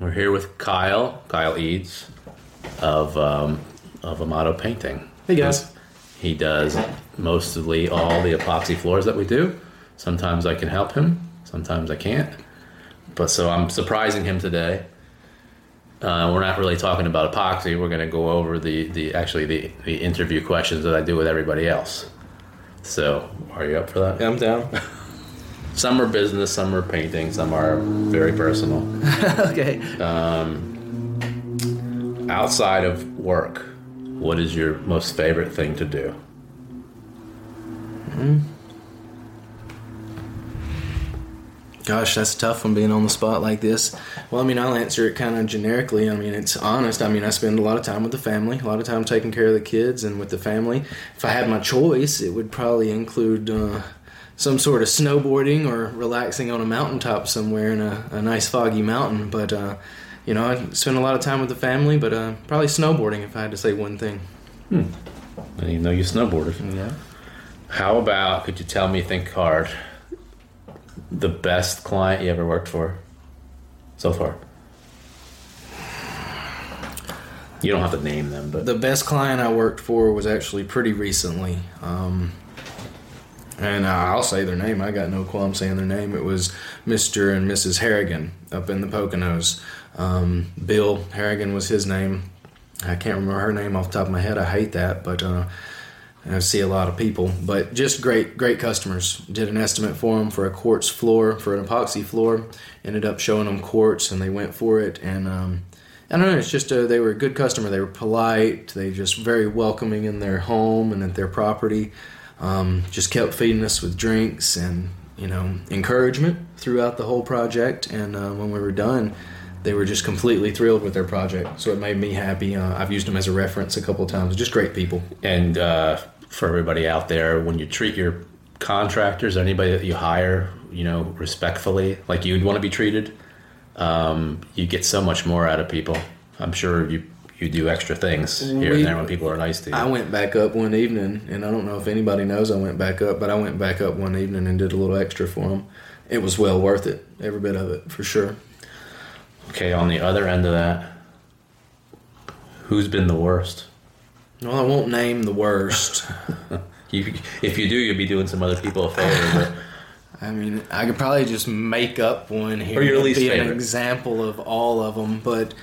we're here with Kyle, Kyle Eads, of um, of Amato Painting. Hey guys. He does mostly all the epoxy floors that we do. Sometimes I can help him, sometimes I can't. But so I'm surprising him today. Uh, we're not really talking about epoxy. We're going to go over the, the actually the, the interview questions that I do with everybody else. So, are you up for that? I'm down. Some are business, some are painting, some are very personal. okay. Outside of work, what is your most favorite thing to do? Gosh, that's tough one being on the spot like this. Well, I mean, I'll answer it kind of generically. I mean, it's honest. I mean, I spend a lot of time with the family, a lot of time taking care of the kids and with the family. If I had my choice, it would probably include uh, some sort of snowboarding or relaxing on a mountaintop somewhere in a, a nice foggy mountain. But, uh, you know, I spend a lot of time with the family, but uh, probably snowboarding if I had to say one thing. I didn't know you snowboarded. Yeah. How about, could you tell me, think hard, the best client you ever worked for so far? You don't have to name them, but The best client I worked for was actually pretty recently. Um, and I'll say their name. I got no qualm saying their name. It was Mr. and Mrs. Harrigan up in the Poconos. Um, Bill Harrigan was his name. I can't remember her name off the top of my head. I hate that, but uh, I see a lot of people. But just great, great customers. Did an estimate for them for a quartz floor, for an epoxy floor. Ended up showing them quartz, and they went for it. And um, I don't know. It's just uh, they were a good customer. They were polite. They just very welcoming in their home and at their property. Um, just kept feeding us with drinks and you know encouragement throughout the whole project. And uh, when we were done, they were just completely thrilled with their project. So it made me happy. Uh, I've used them as a reference a couple times. Just great people. and uh, for everybody out there, when you treat your contractors, anybody that you hire, you know, respectfully, like you'd want to be treated, um, you get so much more out of people. I'm sure you you do extra things here We- and there when people are nice to you. I went back up one evening, and I don't know if anybody knows I went back up, but I went back up one evening and did a little extra for them. It was well worth it, every bit of it, for sure. okay, on the other end of that, who's been the worst? Well, I won't name the worst. You, if you do, you'll be doing some other people a favor. I mean, I could probably just make up one here. Or your least be an example of all of them, but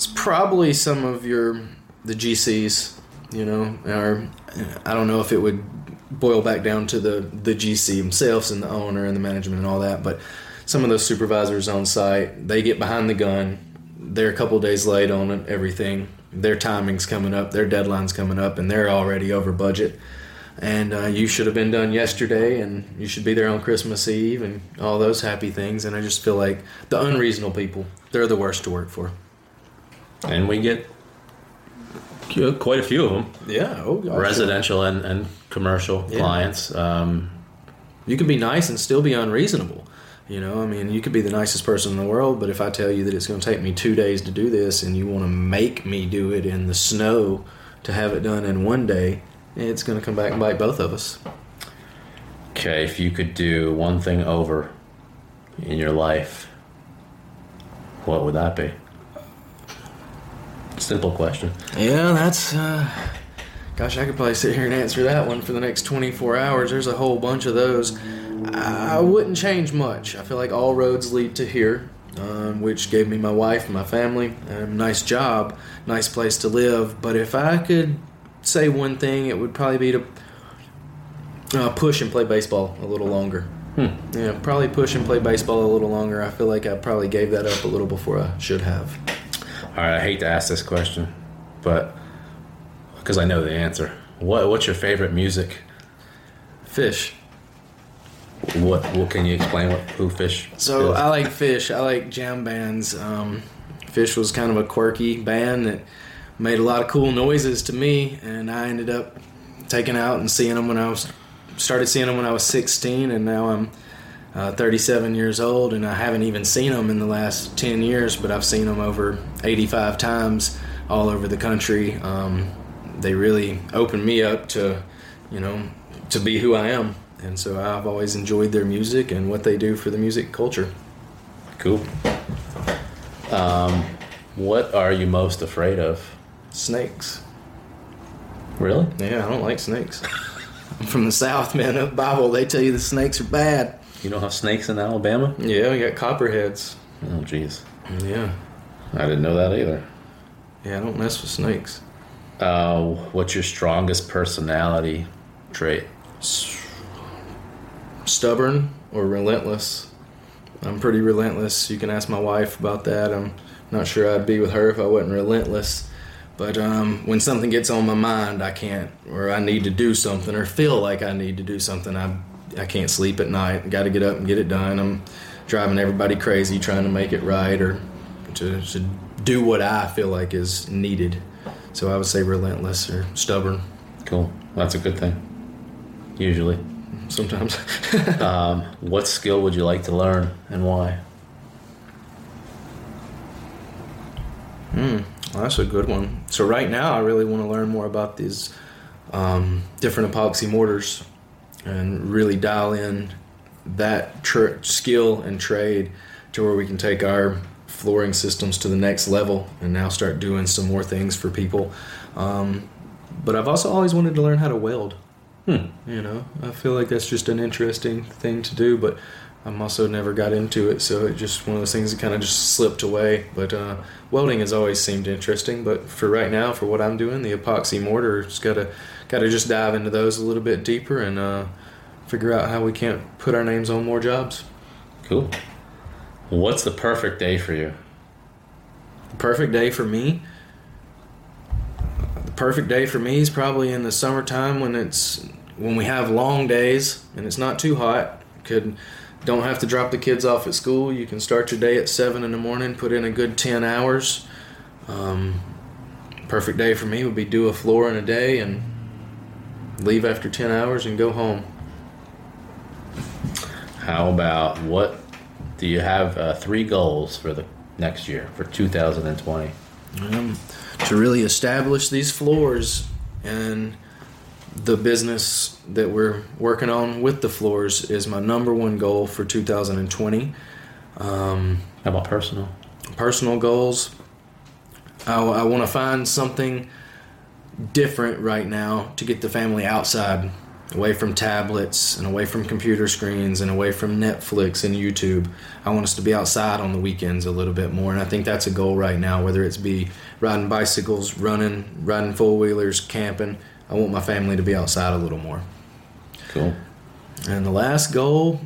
it's probably some of your the GCs. You know, or I don't know if it would boil back down to the the GC themselves and the owner and the management and all that, but some of those supervisors on site they get behind the gun. They're a couple days late on everything. Their timing's coming up, their deadline's coming up, and they're already over budget and uh, you should have been done yesterday and you should be there on christmas eve and all those happy things and i just feel like the unreasonable people they're the worst to work for and we get quite a few of them, yeah oh gosh. residential and, and commercial Yeah. clients. Um, you can be nice and still be unreasonable you know i mean you could be the nicest person in the world but if i tell you that it's going to take me two days to do this and you want to make me do it in the snow to have it done in one day it's going to come back and bite both of us okay, if you could do one thing over in your life, what would that be? Simple question. Yeah, that's. Uh, gosh, I could probably sit here and answer that one for the next 24 hours. There's a whole bunch of those. I wouldn't change much. I feel like all roads lead to here, um, which gave me my wife, and my family, a nice job, nice place to live. But if I could say one thing, it would probably be to uh, push and play baseball a little longer. Yeah, probably push and play baseball a little longer. I feel like I probably gave that up a little before I should have. All right, I hate to ask this question, but because I know the answer. What What's your favorite music? Phish. What What can you explain? What who Phish? So is? I like Phish. I like jam bands. Um, Phish was kind of a quirky band that made a lot of cool noises to me, and I ended up taking out and seeing them when I was started seeing them when I was 16, and now I'm uh, 37 years old, and I haven't even seen them in the last 10 years, but I've seen them over 85 times all over the country. Um, they really opened me up to, you know, to be who I am. And so I've always enjoyed their music and what they do for the music culture. cool. Um, what are you most afraid of? Snakes. Really? Yeah, I don't like snakes. I'm from the South, man. The Bible, they tell you the snakes are bad. You don't have snakes in Alabama? Yeah, we got copperheads. Oh, jeez. Yeah. I didn't know that either. Yeah, I don't mess with snakes. Uh, what's your strongest personality trait? Stubborn or relentless. I'm pretty relentless. You can ask my wife about that. I'm not sure I'd be with her if I wasn't relentless. But um, when something gets on my mind, I can't, or I need to do something, or feel like I need to do something, I, I can't sleep at night. Got to get up and get it done. I'm driving everybody crazy trying to make it right or to, to do what I feel like is needed. So I would say relentless or stubborn Cool. That's a good thing. Usually. sometimes. Um, what skill would you like to learn and why? Well, that's a good one. So right now, I really want to learn more about these um, different epoxy mortars and really dial in that tr- skill and trade to where we can take our flooring systems to the next level and now start doing some more things for people. Um, but I've also always wanted to learn how to weld. You know, I feel like that's just an interesting thing to do, but I'm also never got into it, so it just one of those things that kind of just slipped away. But uh, welding has always seemed interesting, but for right now, for what I'm doing, the epoxy mortar's got to got to just dive into those a little bit deeper and uh, figure out how we can't put our names on more jobs. Cool. What's the perfect day for you? The perfect day for me. The perfect day for me is probably in the summertime when it's when we have long days and it's not too hot. Could don't have to drop the kids off at school. You can start your day at seven in the morning. Put in a good ten hours. Um, perfect day for me would be do a floor in a day and leave after ten hours and go home. How about what do you have uh, three goals for the next year for 2020? um, to really establish these floors and the business that we're working on with the floors is my number one goal for 2020 um, How about personal? personal goals i, I want to find something different right now to get the family outside away from tablets and away from computer screens and away from netflix and youtube i want us to be outside on the weekends a little bit more and i think that's a goal right now whether it's be riding bicycles running riding four-wheelers camping i want my family to be outside a little more Cool. and the last goal,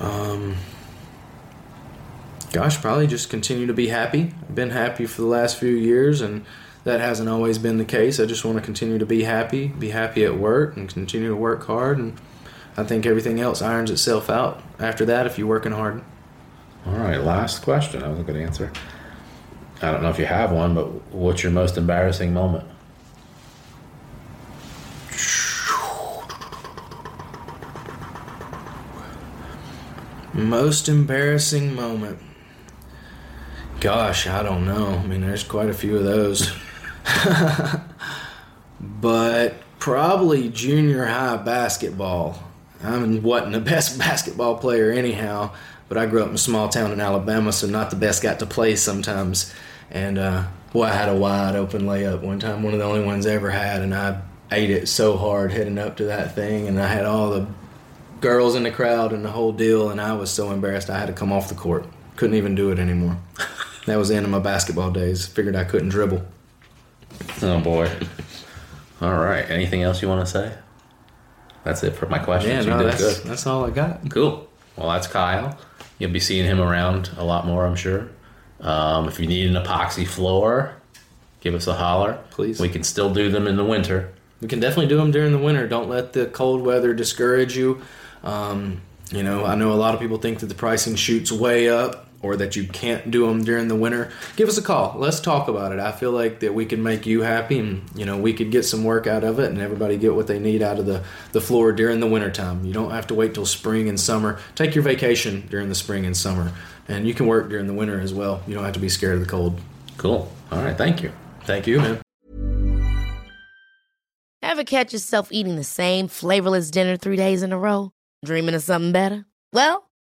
um, gosh, probably just continue to be happy. I've been happy for the last few years, and that hasn't always been the case. I just want to continue to be happy, be happy at work, and continue to work hard. And I think everything else irons itself out after that if you're working hard. All right, last question. That was a good answer. I don't know if you have one, but what's your most embarrassing moment? Most embarrassing moment. Gosh, I don't know. I mean, there's quite a few of those. but probably junior high basketball. I wasn't the best basketball player anyhow, but I grew up in a small town in Alabama, so not the best got to play sometimes. And uh, boy, I had a wide open layup one time, one of the only ones I ever had, and I ate it so hard heading up to that thing, and I had all the girls in the crowd and the whole deal, and I was so embarrassed I had to come off the court. Couldn't even do it anymore. that was the end of my basketball days. Figured I couldn't dribble. Oh boy. All right. Anything else you want to say? That's it for my questions. Yeah, no, you did that's, good. that's all I got. Cool. Well, that's Kyle. You'll be seeing him around a lot more, I'm sure. Um, if you need an epoxy floor, give us a holler. Please. We can still do them in the winter. We can definitely do them during the winter. Don't let the cold weather discourage you. Um, you know, I know a lot of people think that the pricing shoots way up or that you can't do them during the winter. Give us a call. Let's talk about it. I feel like that we can make you happy and, you know, we could get some work out of it and everybody get what they need out of the, the floor during the wintertime. You don't have to wait till spring and summer. Take your vacation during the spring and summer. And you can work during the winter as well. You don't have to be scared of the cold. Cool. All right. Thank you. Thank you, man. Ever catch yourself eating the same flavorless dinner three days in a row? Dreaming of something better? Well,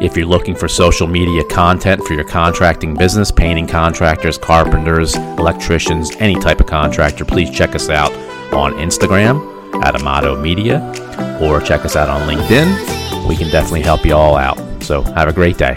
If you're looking for social media content for your contracting business, painting contractors, carpenters, electricians, any type of contractor, please check us out on Instagram at Amato Media or check us out on LinkedIn. We can definitely help you all out. So have a great day.